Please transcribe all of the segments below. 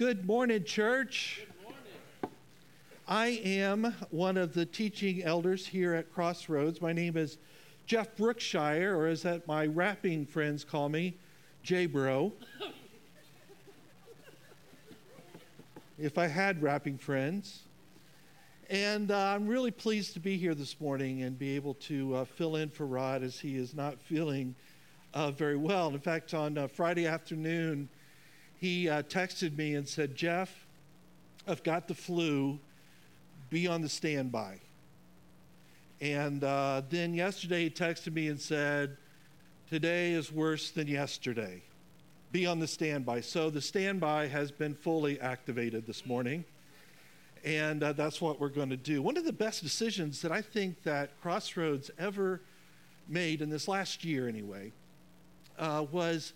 Good morning, church. I am one of the teaching elders here at Crossroads. My name is Jeff Brookshire, or as that my rapping friends call me, J Bro. if I had rapping friends. And uh, I'm really pleased to be here this morning and be able to uh, fill in for Rod as he is not feeling uh, very well. In fact, on uh, Friday afternoon, he uh, texted me and said, Jeff, I've got the flu. Be on the standby. And uh, then yesterday, he texted me and said, Today is worse than yesterday. Be on the standby. So the standby has been fully activated this morning and uh, that's what we're going to do. One of the best decisions that I think that Crossroads ever made in this last year, anyway, uh, was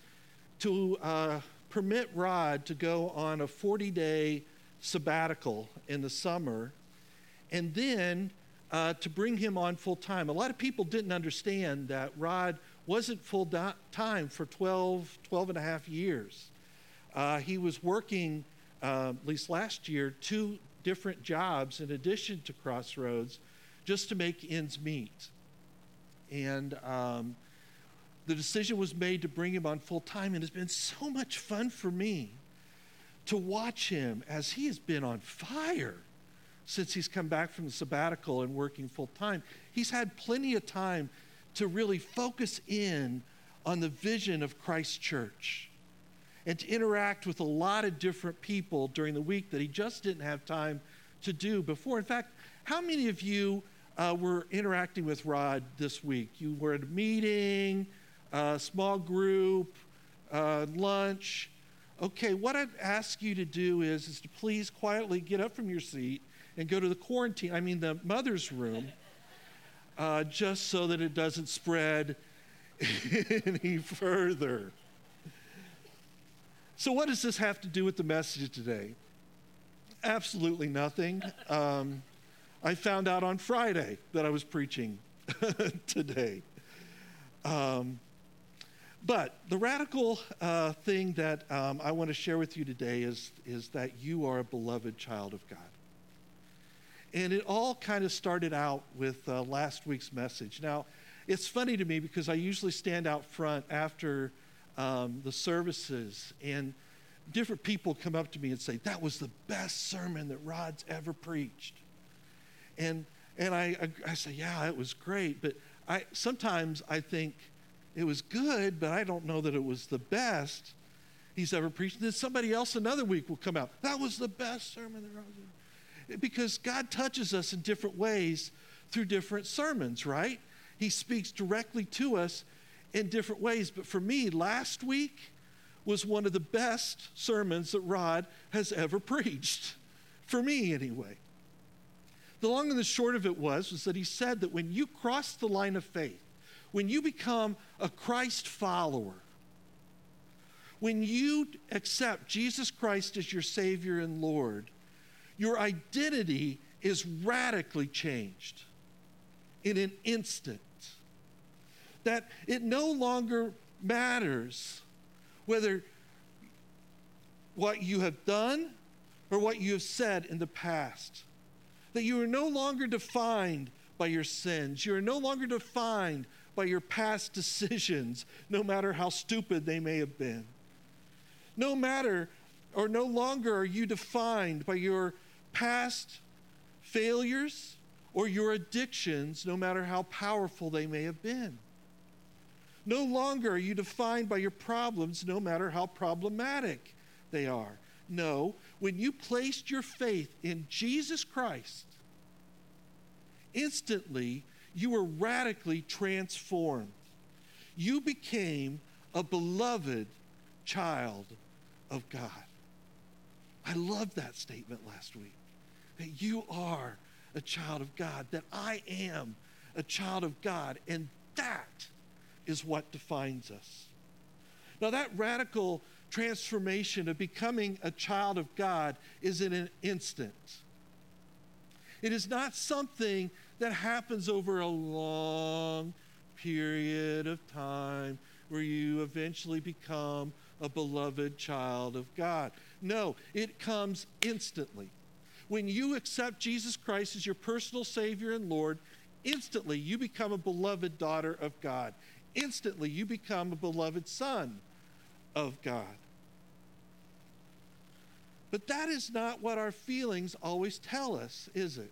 to uh, permit Rod to go on a 40 day sabbatical in the summer and then uh, to bring him on full time. A lot of people didn't understand that Rod wasn't full time for 12, 12 and a half years. Uh, he was working, uh, at least last year, two different jobs in addition to Crossroads just to make ends meet. And um, the decision was made to bring him on full time, and it's been so much fun for me to watch him as he has been on fire since he's come back from the sabbatical and working full time. He's had plenty of time to really focus in on the vision of Christ Church and to interact with a lot of different people during the week that he just didn't have time to do before. In fact, how many of you uh, were interacting with Rod this week? You were at a meeting, a small group, uh, lunch. Okay, what I'd ask you to do is, is to please quietly get up from your seat and go to the quarantine, I mean, the mother's room, uh, just so that it doesn't spread any further. So, what does this have to do with the message today? Absolutely nothing. Um, I found out on Friday that I was preaching today. Um, but the radical uh, thing that um, I want to share with you today is, is that you are a beloved child of God. And it all kind of started out with uh, last week's message. Now, it's funny to me because I usually stand out front after um, the services, and different people come up to me and say, That was the best sermon that Rod's ever preached. And, and I, I, I say, Yeah, it was great. But I, sometimes I think it was good, but I don't know that it was the best he's ever preached. And then somebody else another week will come out, That was the best sermon that ever Because God touches us in different ways through different sermons, right? He speaks directly to us in different ways. But for me, last week was one of the best sermons that Rod has ever preached. For me, anyway. The long and the short of it was, was that he said that when you cross the line of faith, when you become a Christ follower, when you accept Jesus Christ as your Savior and Lord, your identity is radically changed in an instant that it no longer matters whether what you have done or what you have said in the past. That you are no longer defined by your sins. You are no longer defined by your past decisions, no matter how stupid they may have been. No matter or no longer are you defined by your past failures or your addictions, no matter how powerful they may have been. No longer are you defined by your problems, no matter how problematic they are. No, when you placed your faith in Jesus Christ, instantly you were radically transformed. You became a beloved child of God. I loved that statement last week that you are a child of God, that I am a child of God, and that is what defines us. Now, that radical transformation of becoming a child of God is in an instant. It is not something that happens over a long period of time where you eventually become a beloved child of God. No, it comes instantly. When you accept Jesus Christ as your personal Savior and Lord, instantly you become a beloved daughter of God. Instantly you become a beloved son of God. But that is not what our feelings always tell us, is it?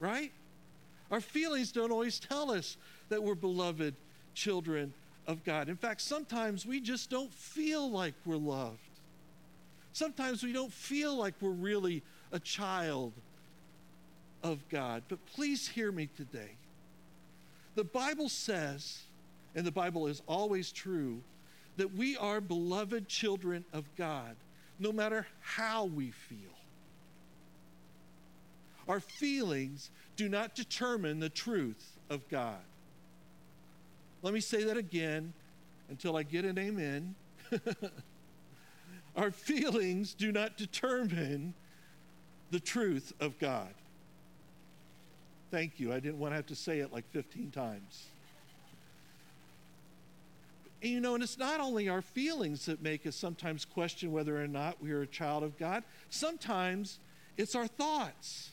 Right? Our feelings don't always tell us that we're beloved children of God. In fact, sometimes we just don't feel like we're loved. Sometimes we don't feel like we're really a child of God. But please hear me today. The Bible says, and the Bible is always true, that we are beloved children of God, no matter how we feel. Our feelings do not determine the truth of God. Let me say that again until I get an amen. Our feelings do not determine the truth of God. Thank you. I didn't want to have to say it like 15 times. You know, and it's not only our feelings that make us sometimes question whether or not we are a child of God, sometimes it's our thoughts.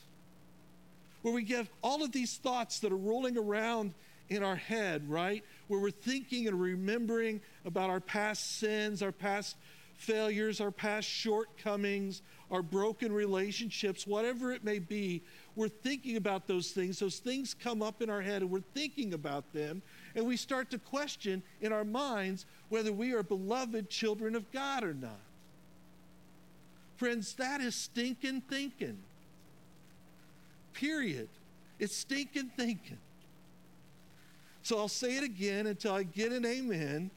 Where we get all of these thoughts that are rolling around in our head, right? Where we're thinking and remembering about our past sins, our past failures, our past shortcomings, our broken relationships, whatever it may be, we're thinking about those things. Those things come up in our head and we're thinking about them. And we start to question in our minds whether we are beloved children of God or not. Friends, that is stinking thinking. Period. It's stinking thinking. So I'll say it again until I get an amen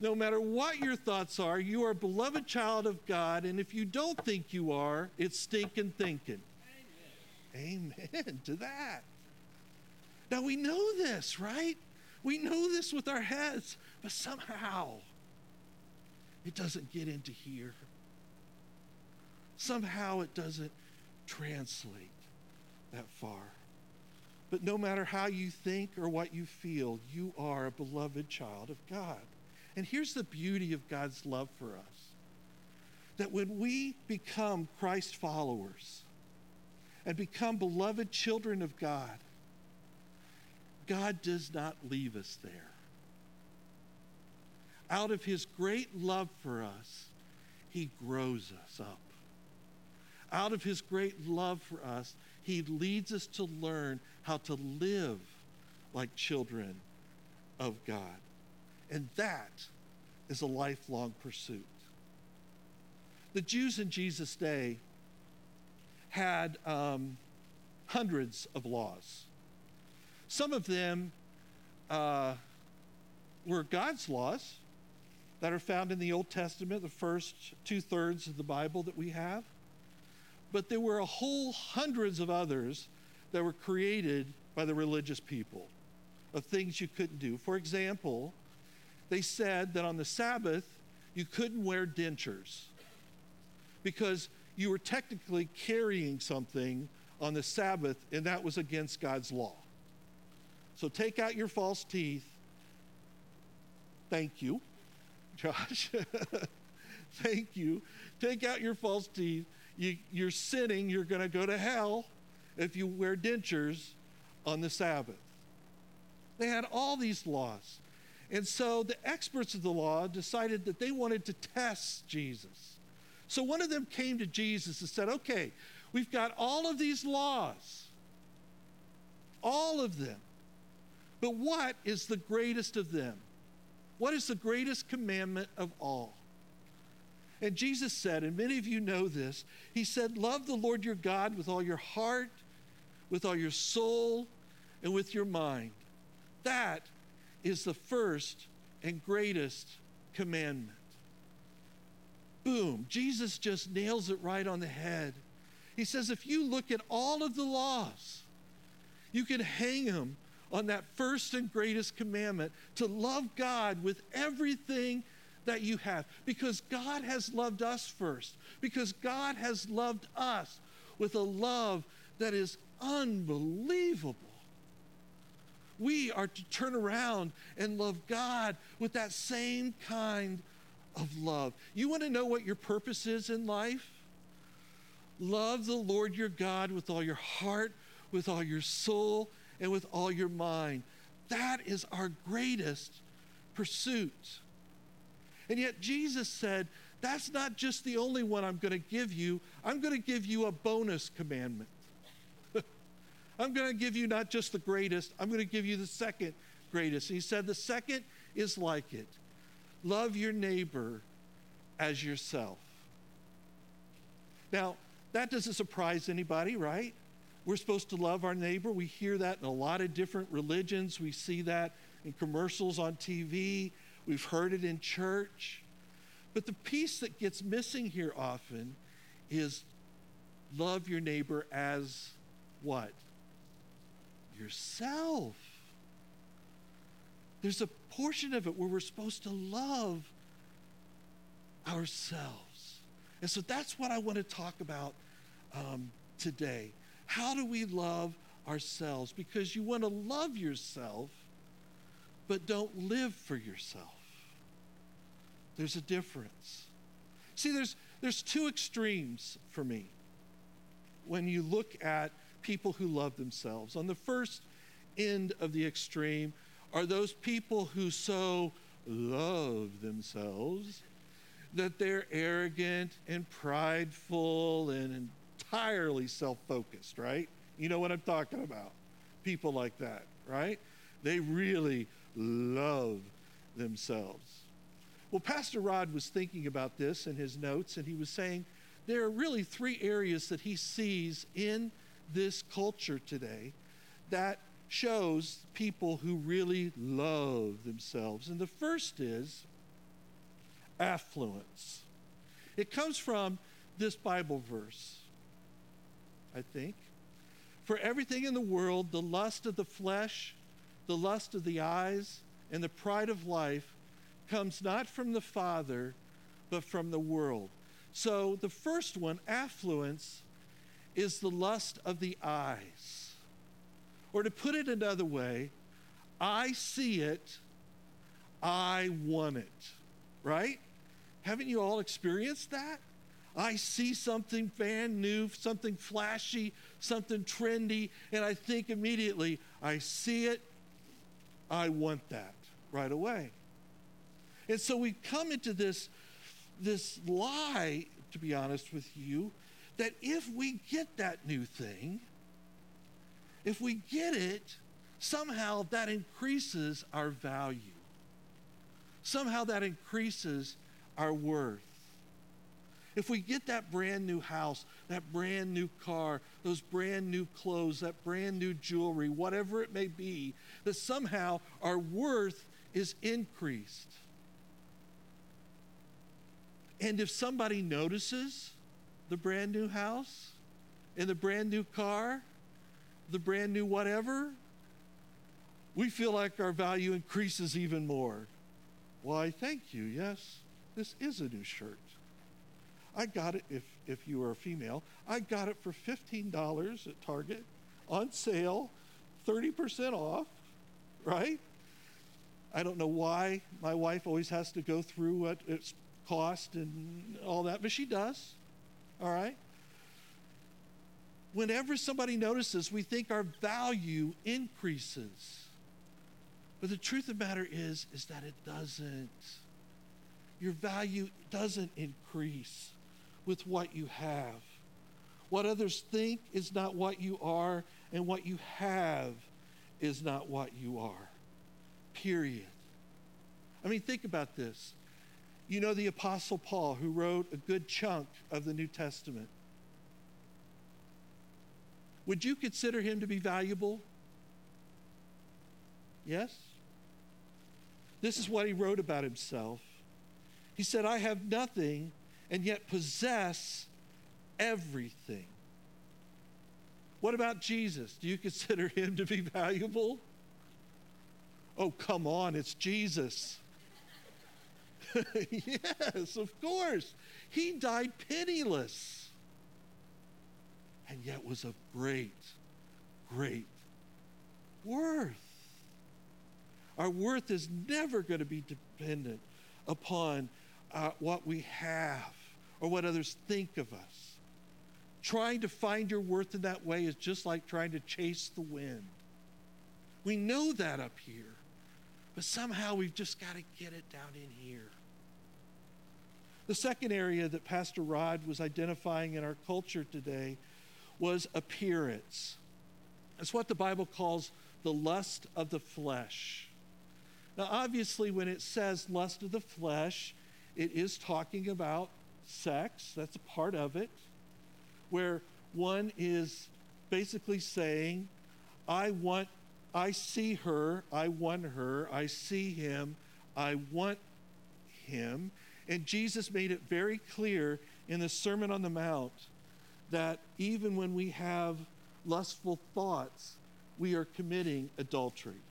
no matter what your thoughts are, you are a beloved child of God. And if you don't think you are, it's stinking thinking. Amen, Amen to that. Now we know this, right? We know this with our heads, but somehow it doesn't get into here. Somehow it doesn't translate that far. But no matter how you think or what you feel, you are a beloved child of God. And here's the beauty of God's love for us that when we become Christ followers and become beloved children of God, God does not leave us there. Out of his great love for us, he grows us up. Out of his great love for us, he leads us to learn how to live like children of God. And that is a lifelong pursuit. The Jews in Jesus' day had um, hundreds of laws. Some of them uh, were God's laws that are found in the Old Testament, the first two thirds of the Bible that we have. But there were a whole hundreds of others that were created by the religious people of things you couldn't do. For example, they said that on the Sabbath, you couldn't wear dentures because you were technically carrying something on the Sabbath, and that was against God's law. So take out your false teeth. Thank you, Josh. Thank you. Take out your false teeth. You, you're sinning. You're going to go to hell if you wear dentures on the Sabbath. They had all these laws. And so the experts of the law decided that they wanted to test Jesus. So one of them came to Jesus and said, Okay, we've got all of these laws, all of them. But what is the greatest of them? What is the greatest commandment of all? And Jesus said, and many of you know this, He said, Love the Lord your God with all your heart, with all your soul, and with your mind. That is the first and greatest commandment. Boom. Jesus just nails it right on the head. He says, if you look at all of the laws, you can hang them on that first and greatest commandment to love God with everything that you have. Because God has loved us first. Because God has loved us with a love that is unbelievable we are to turn around and love God with that same kind of love. You want to know what your purpose is in life? Love the Lord your God with all your heart, with all your soul, and with all your mind. That is our greatest pursuit. And yet, Jesus said, That's not just the only one I'm going to give you, I'm going to give you a bonus commandment. I'm going to give you not just the greatest, I'm going to give you the second greatest. And he said, The second is like it love your neighbor as yourself. Now, that doesn't surprise anybody, right? We're supposed to love our neighbor. We hear that in a lot of different religions. We see that in commercials on TV. We've heard it in church. But the piece that gets missing here often is love your neighbor as what? Yourself. There's a portion of it where we're supposed to love ourselves. And so that's what I want to talk about um, today. How do we love ourselves? Because you want to love yourself, but don't live for yourself. There's a difference. See, there's, there's two extremes for me when you look at people who love themselves. On the first end of the extreme are those people who so love themselves that they're arrogant and prideful and entirely self focused, right? You know what I'm talking about. People like that, right? They really love themselves. Well, Pastor Rod was thinking about this in his notes, and he was saying there are really three areas that he sees in this culture today that shows people who really love themselves. And the first is affluence. It comes from this Bible verse, I think. For everything in the world, the lust of the flesh, the lust of the eyes, and the pride of life comes not from the Father, but from the world. So the first one, affluence, is the lust of the eyes. Or to put it another way, I see it, I want it, right? Haven't you all experienced that? I see something brand new, something flashy, something trendy, and I think immediately, I see it, I want that right away. And so we've come into this, this lie, to be honest with you, that if we get that new thing, if we get it, somehow that increases our value. Somehow that increases our worth. If we get that brand new house, that brand new car, those brand new clothes, that brand new jewelry, whatever it may be, that somehow our worth is increased. And if somebody notices the brand new house and the brand new car, the brand new whatever, we feel like our value increases even more. Why, thank you. Yes, this is a new shirt. I got it, if, if you are a female, I got it for $15 at Target on sale, 30% off, right? I don't know why my wife always has to go through what it's cost and all that, but she does. All right? Whenever somebody notices, we think our value increases. But the truth of the matter is, is that it doesn't. Your value doesn't increase with what you have. What others think is not what you are, and what you have is not what you are. Period. I mean, think about this. You know the Apostle Paul, who wrote a good chunk of the New Testament. Would you consider him to be valuable? Yes? This is what he wrote about himself. He said, I have nothing and yet possess everything. What about Jesus? Do you consider him to be valuable? Oh, come on, it's Jesus. yes, of course. He died penniless and yet was of great, great worth. Our worth is never going to be dependent upon uh, what we have or what others think of us. Trying to find your worth in that way is just like trying to chase the wind. We know that up here, but somehow we've just got to get it down in here. The second area that Pastor Rod was identifying in our culture today was appearance. It's what the Bible calls the lust of the flesh. Now, obviously, when it says lust of the flesh, it is talking about sex. That's a part of it, where one is basically saying, I want, I see her, I want her, I see him, I want him. And Jesus made it very clear in the Sermon on the Mount that even when we have lustful thoughts, we are committing adultery.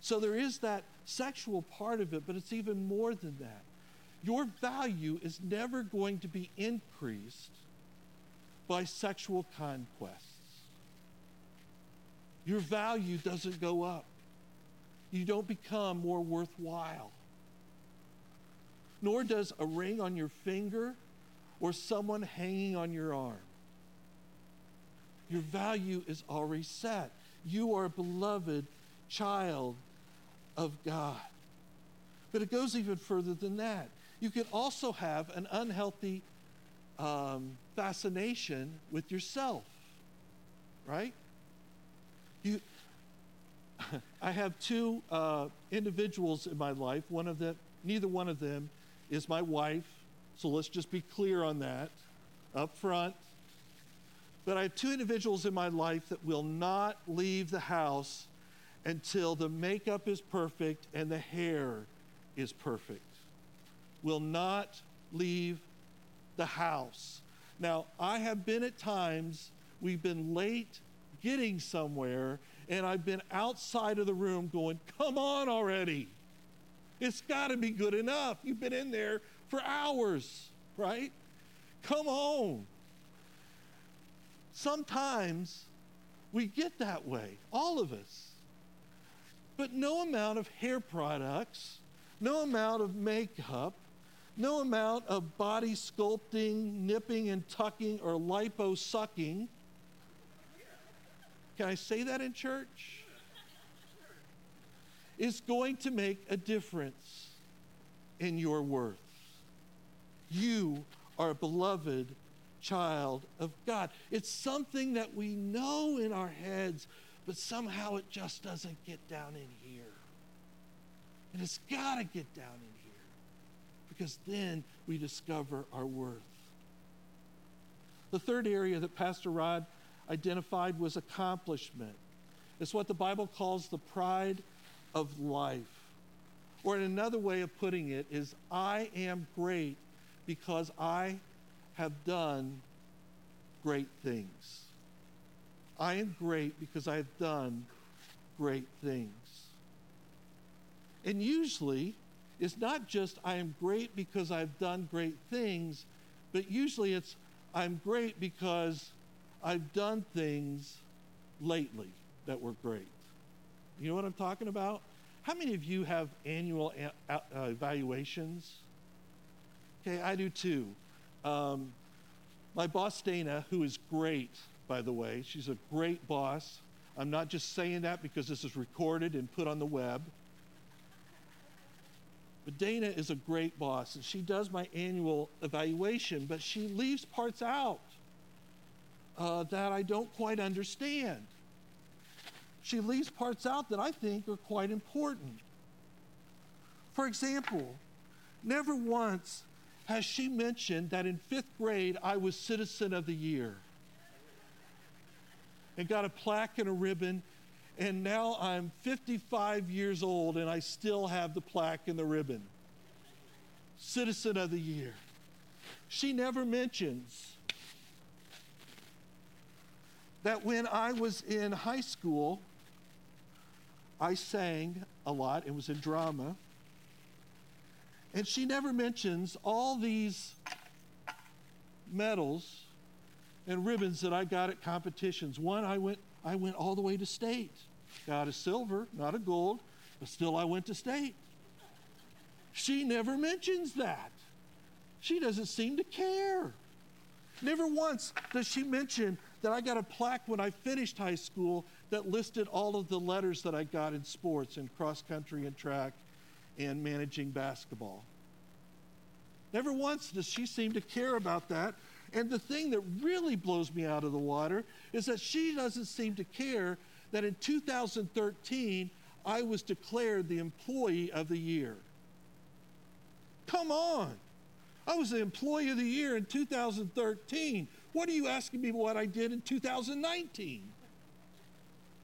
So there is that sexual part of it, but it's even more than that. Your value is never going to be increased by sexual conquests. Your value doesn't go up. You don't become more worthwhile. Nor does a ring on your finger or someone hanging on your arm. Your value is already set. You are a beloved child of God. But it goes even further than that. You can also have an unhealthy um, fascination with yourself, right? You, I have two uh, individuals in my life. One of them, neither one of them, is my wife. So let's just be clear on that up front. But I have two individuals in my life that will not leave the house until the makeup is perfect and the hair is perfect. Will not leave the house. Now, I have been at times, we've been late getting somewhere, and I've been outside of the room going, Come on already. It's got to be good enough. You've been in there for hours, right? Come on. Sometimes we get that way, all of us. But no amount of hair products, no amount of makeup, no amount of body sculpting, nipping and tucking, or lipo sucking. Can I say that in church? Is going to make a difference in your worth. You are a beloved child of God. It's something that we know in our heads, but somehow it just doesn't get down in here. And it's got to get down in here because then we discover our worth. The third area that Pastor Rod identified was accomplishment. It's what the Bible calls the pride of life. Or, another way of putting it, is I am great because I have done great things. I am great because I have done great things. And usually, it's not just I am great because I've done great things, but usually it's I'm great because I've done things lately that were great. You know what I'm talking about? How many of you have annual a- a- evaluations? Okay, I do too. Um, my boss, Dana, who is great, by the way, she's a great boss. I'm not just saying that because this is recorded and put on the web. But Dana is a great boss, and she does my annual evaluation, but she leaves parts out uh, that I don't quite understand. She leaves parts out that I think are quite important. For example, never once has she mentioned that in fifth grade I was Citizen of the Year and got a plaque and a ribbon. And now I'm 55 years old and I still have the plaque and the ribbon. Citizen of the Year. She never mentions that when I was in high school, I sang a lot. It was in drama. And she never mentions all these medals and ribbons that I got at competitions. One, I went, I went all the way to state. got a silver, not a gold, but still I went to state. She never mentions that. She doesn't seem to care. Never once does she mention that I got a plaque when I finished high school that listed all of the letters that I got in sports and cross country and track and managing basketball. Never once does she seem to care about that. And the thing that really blows me out of the water is that she doesn't seem to care that in 2013 I was declared the employee of the year. Come on. I was the employee of the year in 2013. What are you asking me what I did in 2019?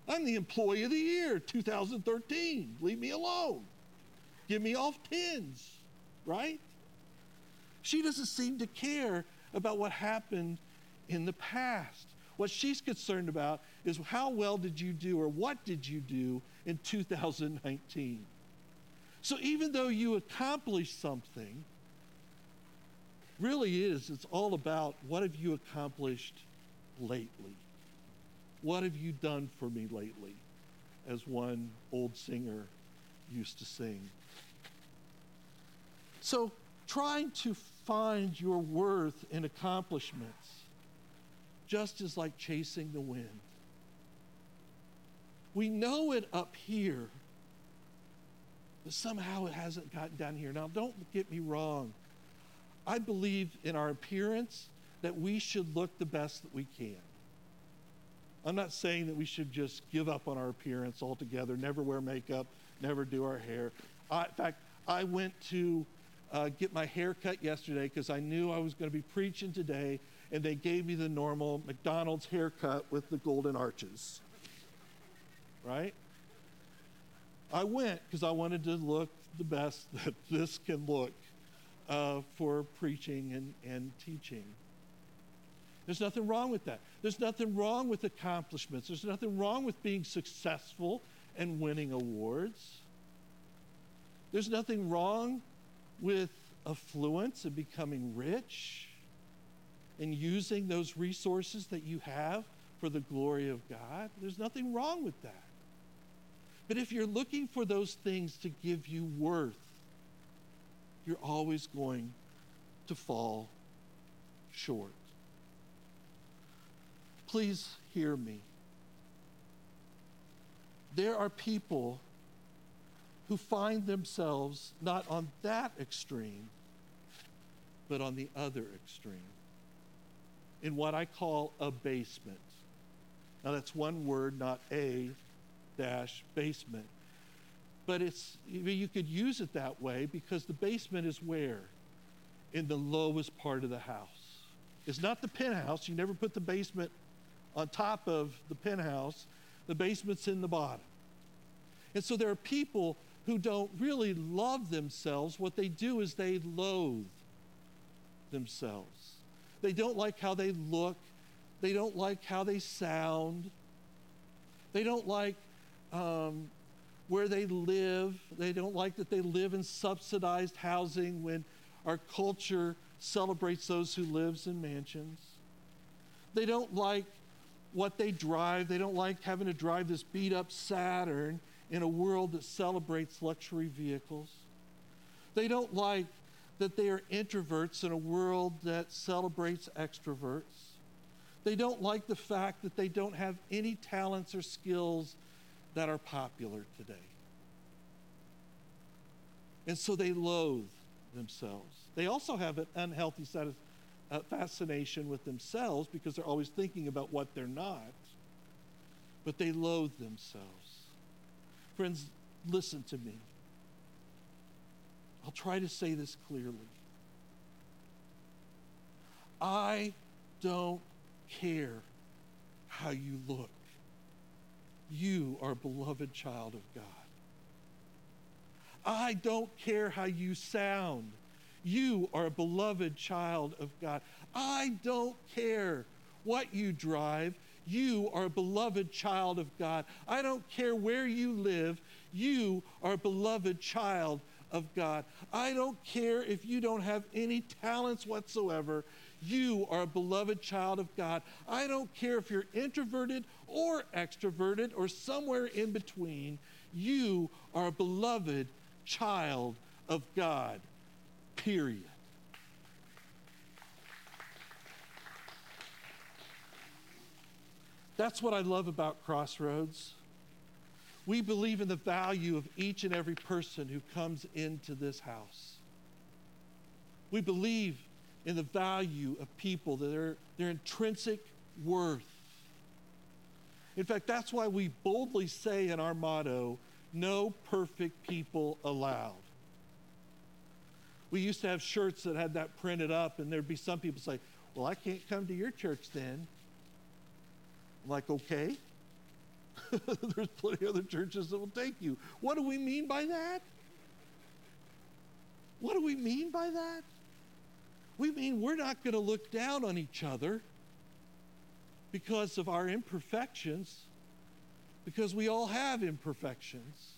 I'm the employee of the year 2013. Leave me alone. Give me off tens, right? She doesn't seem to care about what happened in the past. What she's concerned about is how well did you do or what did you do in 2019? So even though you accomplished something, really is, it's all about what have you accomplished lately? What have you done for me lately? As one old singer used to sing. So, trying to find your worth in accomplishments just is like chasing the wind. We know it up here, but somehow it hasn't gotten down here. Now, don't get me wrong. I believe in our appearance that we should look the best that we can. I'm not saying that we should just give up on our appearance altogether, never wear makeup, never do our hair. I, in fact, I went to uh, get my hair cut yesterday because I knew I was going to be preaching today, and they gave me the normal McDonald's haircut with the golden arches. Right? I went because I wanted to look the best that this can look uh, for preaching and, and teaching. There's nothing wrong with that. There's nothing wrong with accomplishments. There's nothing wrong with being successful and winning awards. There's nothing wrong with affluence and becoming rich and using those resources that you have for the glory of God. There's nothing wrong with that. But if you're looking for those things to give you worth, you're always going to fall short. Please hear me. There are people who find themselves not on that extreme, but on the other extreme, in what I call abasement. Now, that's one word, not a dash basement. But it's, you could use it that way because the basement is where? In the lowest part of the house. It's not the penthouse. You never put the basement on top of the penthouse, the basement's in the bottom. And so there are people who don't really love themselves, what they do is they loathe themselves. They don't like how they look, they don't like how they sound, they don't like um, where they live, they don't like that they live in subsidized housing when our culture celebrates those who lives in mansions. They don't like what they drive. They don't like having to drive this beat up Saturn in a world that celebrates luxury vehicles. They don't like that they are introverts in a world that celebrates extroverts. They don't like the fact that they don't have any talents or skills that are popular today. And so they loathe themselves. They also have an unhealthy uh, fascination with themselves because they're always thinking about what they're not, but they loathe themselves. Friends, listen to me. I'll try to say this clearly. I don't care how you look. You are a beloved child of God. I don't care how you sound. You are a beloved child of God. I don't care what you drive. You are a beloved child of God. I don't care where you live, you are a beloved child of God. I don't care if you don't have any talents whatsoever. You are a beloved child of God. I don't care if you're introverted or extroverted or somewhere in between. You are a beloved child of God. Period. That's what I love about Crossroads. We believe in the value of each and every person who comes into this house. We believe in the value of people, their, their intrinsic worth. In fact, that's why we boldly say in our motto, no perfect people allowed. We used to have shirts that had that printed up, and there'd be some people say, Well, I can't come to your church then. I'm like, okay. There's plenty of other churches that will take you. What do we mean by that? What do we mean by that? We mean we're not going to look down on each other because of our imperfections, because we all have imperfections.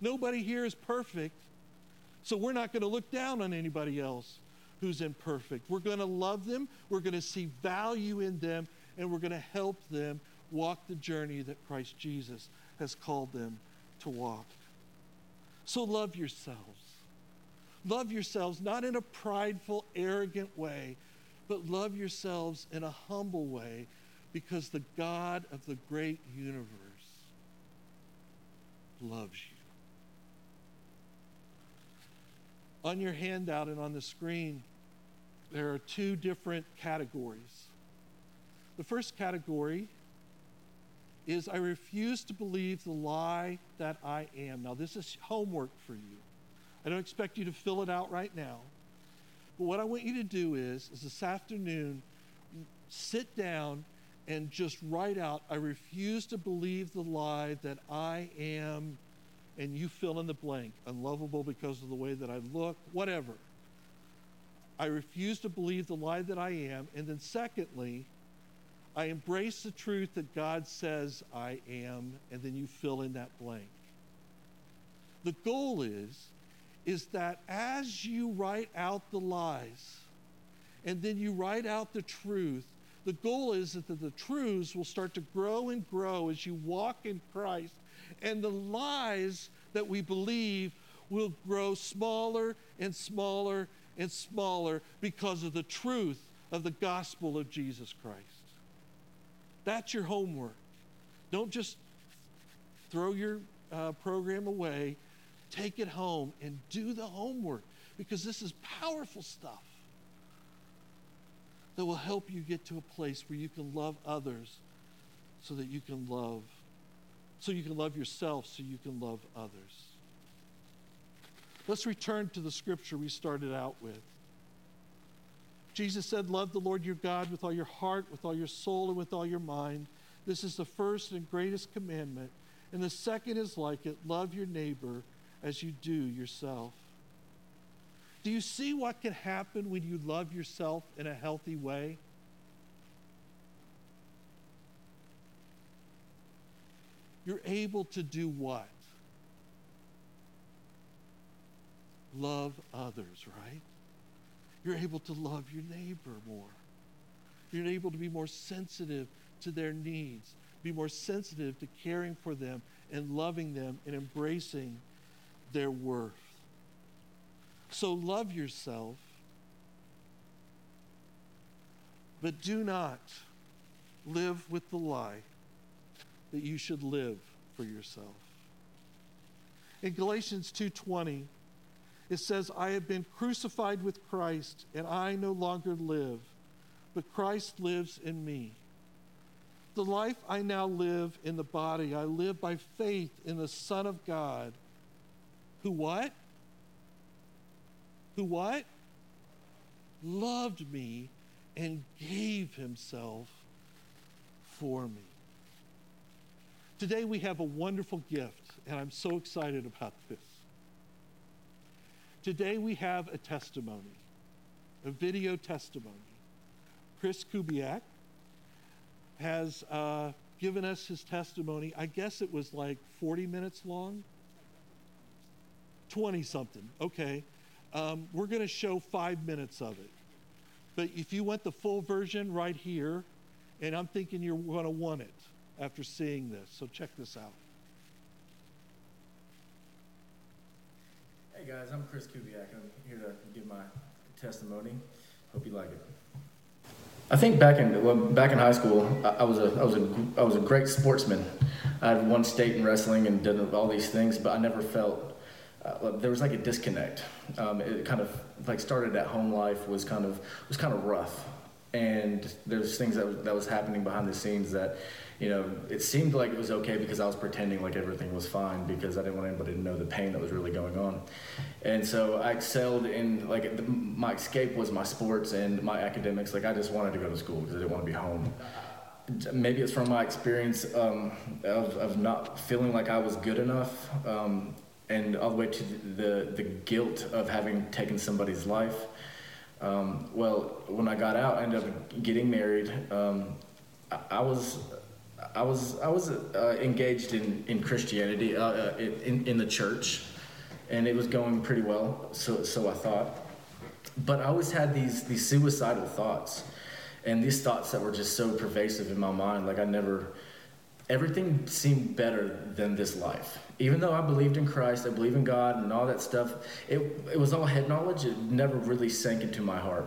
Nobody here is perfect, so we're not going to look down on anybody else who's imperfect. We're going to love them, we're going to see value in them, and we're going to help them walk the journey that Christ Jesus has called them to walk. So love yourselves. Love yourselves not in a prideful, arrogant way, but love yourselves in a humble way because the God of the great universe loves you. On your handout and on the screen, there are two different categories. The first category is I refuse to believe the lie that I am. Now, this is homework for you. I don't expect you to fill it out right now. But what I want you to do is, is this afternoon, sit down and just write out, I refuse to believe the lie that I am, and you fill in the blank, unlovable because of the way that I look, whatever. I refuse to believe the lie that I am. And then, secondly, I embrace the truth that God says I am, and then you fill in that blank. The goal is is that as you write out the lies and then you write out the truth, the goal is that the, truths will start to grow and grow as you walk in Christ, and the lies that we believe will grow smaller and smaller and smaller because of the truth of the gospel of Jesus Christ. That's your homework. Don't just throw your uh, program away Take it home and do the homework because this is powerful stuff that will help you get to a place where you can love others so that you can love so you can love yourself so you can love others. Let's return to the scripture we started out with. Jesus said, Love the Lord your God with all your heart, with all your soul, and with all your mind. This is the first and greatest commandment. And the second is like it love your neighbor as you do yourself. Do you see what can happen when you love yourself in a healthy way? You're able to do what? Love others, right? You're able to love your neighbor more. You're able to be more sensitive to their needs, be more sensitive to caring for them and loving them and embracing their worth. So love yourself, but do not live with the lie that you should live for yourself. In Galatians 2:20, it says, "I have been crucified with Christ, and I no longer live, but Christ lives in me." The life I now live in the body, I live by faith in the Son of God who what? Who what? Loved me and gave himself for me. Today we have a wonderful gift, and I'm so excited about this. Today we have a testimony, a video testimony. Chris Kubiak has uh, given us his testimony. I guess it was like 40 minutes long. 20 something. Okay. Um, we're going to show five minutes of it. But if you want the full version right here, and I'm thinking you're going to want it after seeing this. So check this out. Hey guys, I'm Chris Kubiak. I'm here to give my testimony. Hope you like it. I think back in well, back in high school, I, I, was a I was a I was a great sportsman. I had won state in wrestling and did all these things, but I never felt uh, there was like a disconnect. Um, it kind of like started at home life was kind of was kind of rough, and there's things that was, that was happening behind the scenes that you know, it seemed like it was okay because I was pretending like everything was fine because I didn't want anybody to know the pain that was really going on. And so I excelled in, like, the, my escape was my sports and my academics. Like, I just wanted to go to school because I didn't want to be home. Maybe it's from my experience um, of, of not feeling like I was good enough um, and all the way to the, the guilt of having taken somebody's life. Um, well, when I got out, I ended up getting married. Um, I, I was I was I was uh, engaged in in Christianity uh, uh, in in the church, and it was going pretty well. So so I thought, but I always had these these suicidal thoughts, and these thoughts that were just so pervasive in my mind. Like I never, everything seemed better than this life. Even though I believed in Christ, I believe in God and all that stuff. It it was all head knowledge. It never really sank into my heart.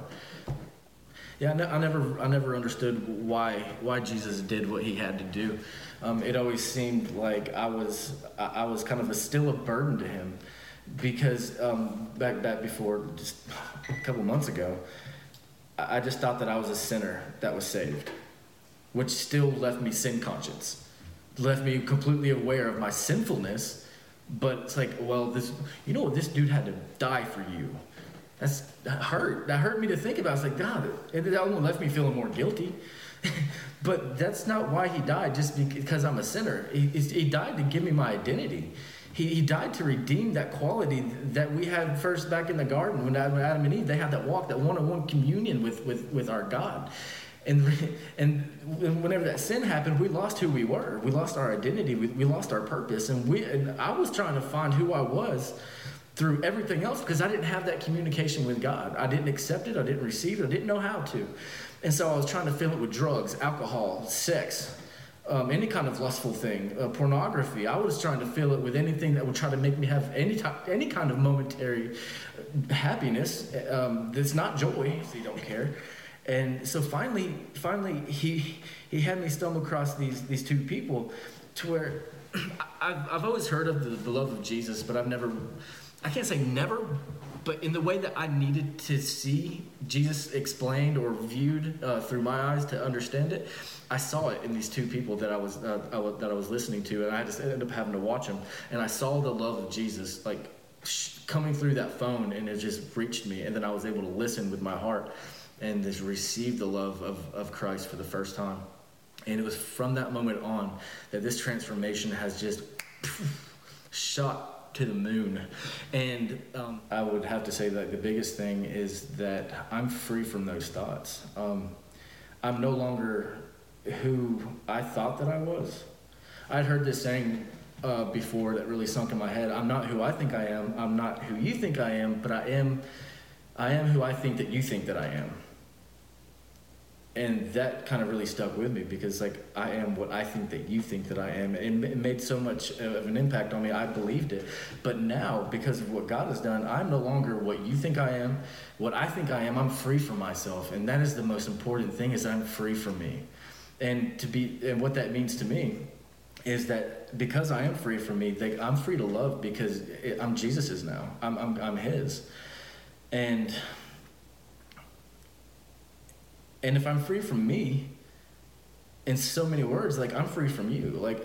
Yeah, I never, I never understood why why Jesus did what he had to do. Um, it always seemed like I was I was kind of a, still a burden to him, because um, back back before just a couple months ago, I just thought that I was a sinner that was saved, which still left me sin conscious, left me completely aware of my sinfulness. But it's like, well, this you know, this dude had to die for you that's, that hurt. That hurt me to think about. It's like, God, and that only left me feeling more guilty. but that's not why he died, just because I'm a sinner. He, he died to give me my identity. He, he died to redeem that quality that we had first back in the garden when Adam, Adam and Eve, they had that walk, that one-on-one communion with, with, with our God. And, and whenever that sin happened, we lost who we were. We lost our identity. We, we lost our purpose. And, we, and I was trying to find who I was through everything else because I didn't have that communication with God. I didn't accept it, I didn't receive it, I didn't know how to. And so I was trying to fill it with drugs, alcohol, sex, um, any kind of lustful thing, uh, pornography. I was trying to fill it with anything that would try to make me have any, type, any kind of momentary happiness um, that's not joy, so you don't care. And so finally, finally, he, he had me stumble across these, these two people to where I've, I've always heard of the, the love of Jesus, but I've never I can't say never, but in the way that I needed to see Jesus explained or viewed uh, through my eyes to understand it, I saw it in these two people that I was uh, that I was listening to, and I just ended up having to watch them, and I saw the love of Jesus like coming through that phone, and it just reached me, and then I was able to listen with my heart, and just receive the love of, of Christ for the first time, and it was from that moment on that this transformation has just shot to the moon. And um, I would have to say that the biggest thing is that I'm free from those thoughts. Um, I'm no longer who I thought that I was. I'd heard this saying uh, before that really sunk in my head. I'm not who I think I am. I'm not who you think I am, but I am. I am who I think that you think that I am and that kind of really stuck with me because like i am what i think that you think that i am. And it made so much of an impact on me. I believed it. But now because of what god has done i'm no longer what you think i am. What i think i am i'm free from myself. And that is the most important thing is i'm free from me. And to be and what that means to me is that because i am free from me they, i'm free to love because i'm jesus's now. I'm, I'm, I'm his. And and if I'm free from me, in so many words, like I'm free from you. Like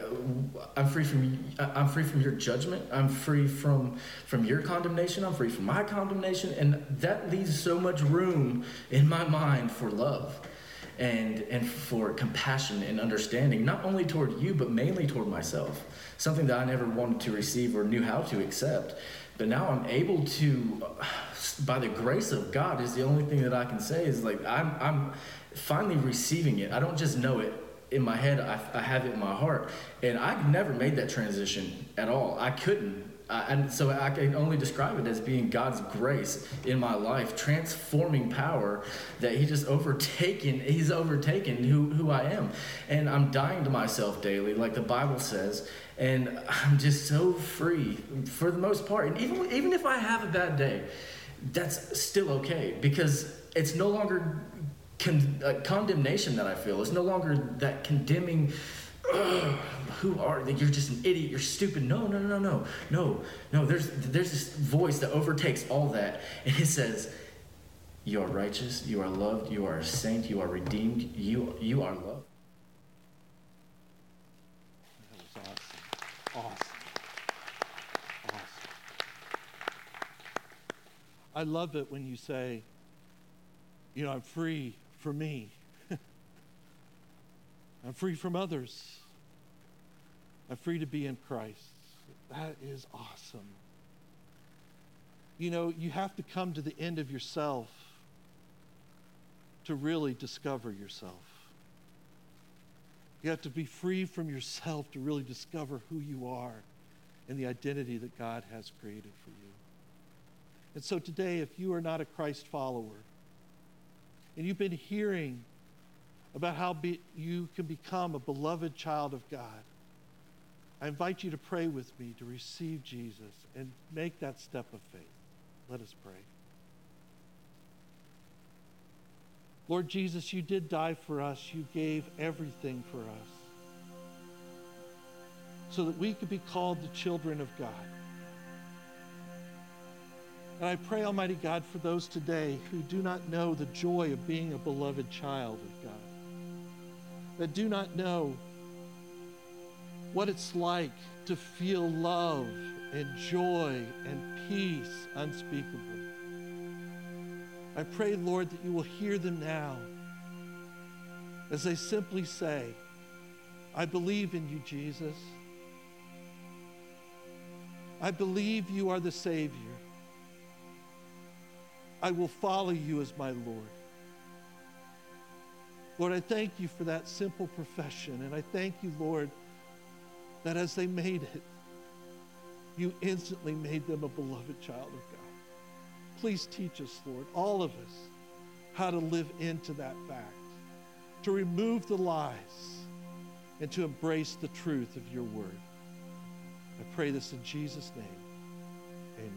I'm free from I'm free from your judgment. I'm free from from your condemnation. I'm free from my condemnation, and that leaves so much room in my mind for love and and for compassion and understanding not only toward you but mainly toward myself something that i never wanted to receive or knew how to accept but now i'm able to by the grace of god is the only thing that i can say is like i'm i'm finally receiving it. I don't just know it in my head. I, I have it in my heart. And i never made that transition at all. I couldn't. Uh, and so I can only describe it as being God's grace in my life, transforming power that He just overtaken. He's overtaken who, who I am, and I'm dying to myself daily, like the Bible says, and I'm just so free for the most part. And even even if I have a bad day, that's still okay because it's no longer con- uh, condemnation that I feel. It's no longer that condemning who are you're just an idiot. You're stupid. No no no no no no. There's there's this voice that overtakes all that. And it says you are righteous. You are loved. You are a saint. You are redeemed. You you are loved that was awesome awesome awesome i love it when you say you know i'm free for me I'm free from others. I'm free to be in Christ. That is awesome. You know, you have to come to the end of yourself to really discover yourself. You have to be free from yourself to really discover who you are and the identity that God has created for you. And so today, if you are not a Christ follower and you've been hearing about how be, you can become a beloved child of God. I invite you to pray with me to receive Jesus and make that step of faith. Let us pray. Lord Jesus, you did die for us. You gave everything for us so that we could be called the children of God. And I pray, Almighty God, for those today who do not know the joy of being a beloved child of God that do not know what it's like to feel love and joy and peace unspeakable. I pray, Lord, that you will hear them now as they simply say, I believe in you, Jesus. I believe you are the Savior. I will follow you as my Lord. Lord, I thank you for that simple profession. And I thank you, Lord, that as they made it, you instantly made them a beloved child of God. Please teach us, Lord, all of us, how to live into that fact, to remove the lies, and to embrace the truth of your word. I pray this in Jesus' name. Amen.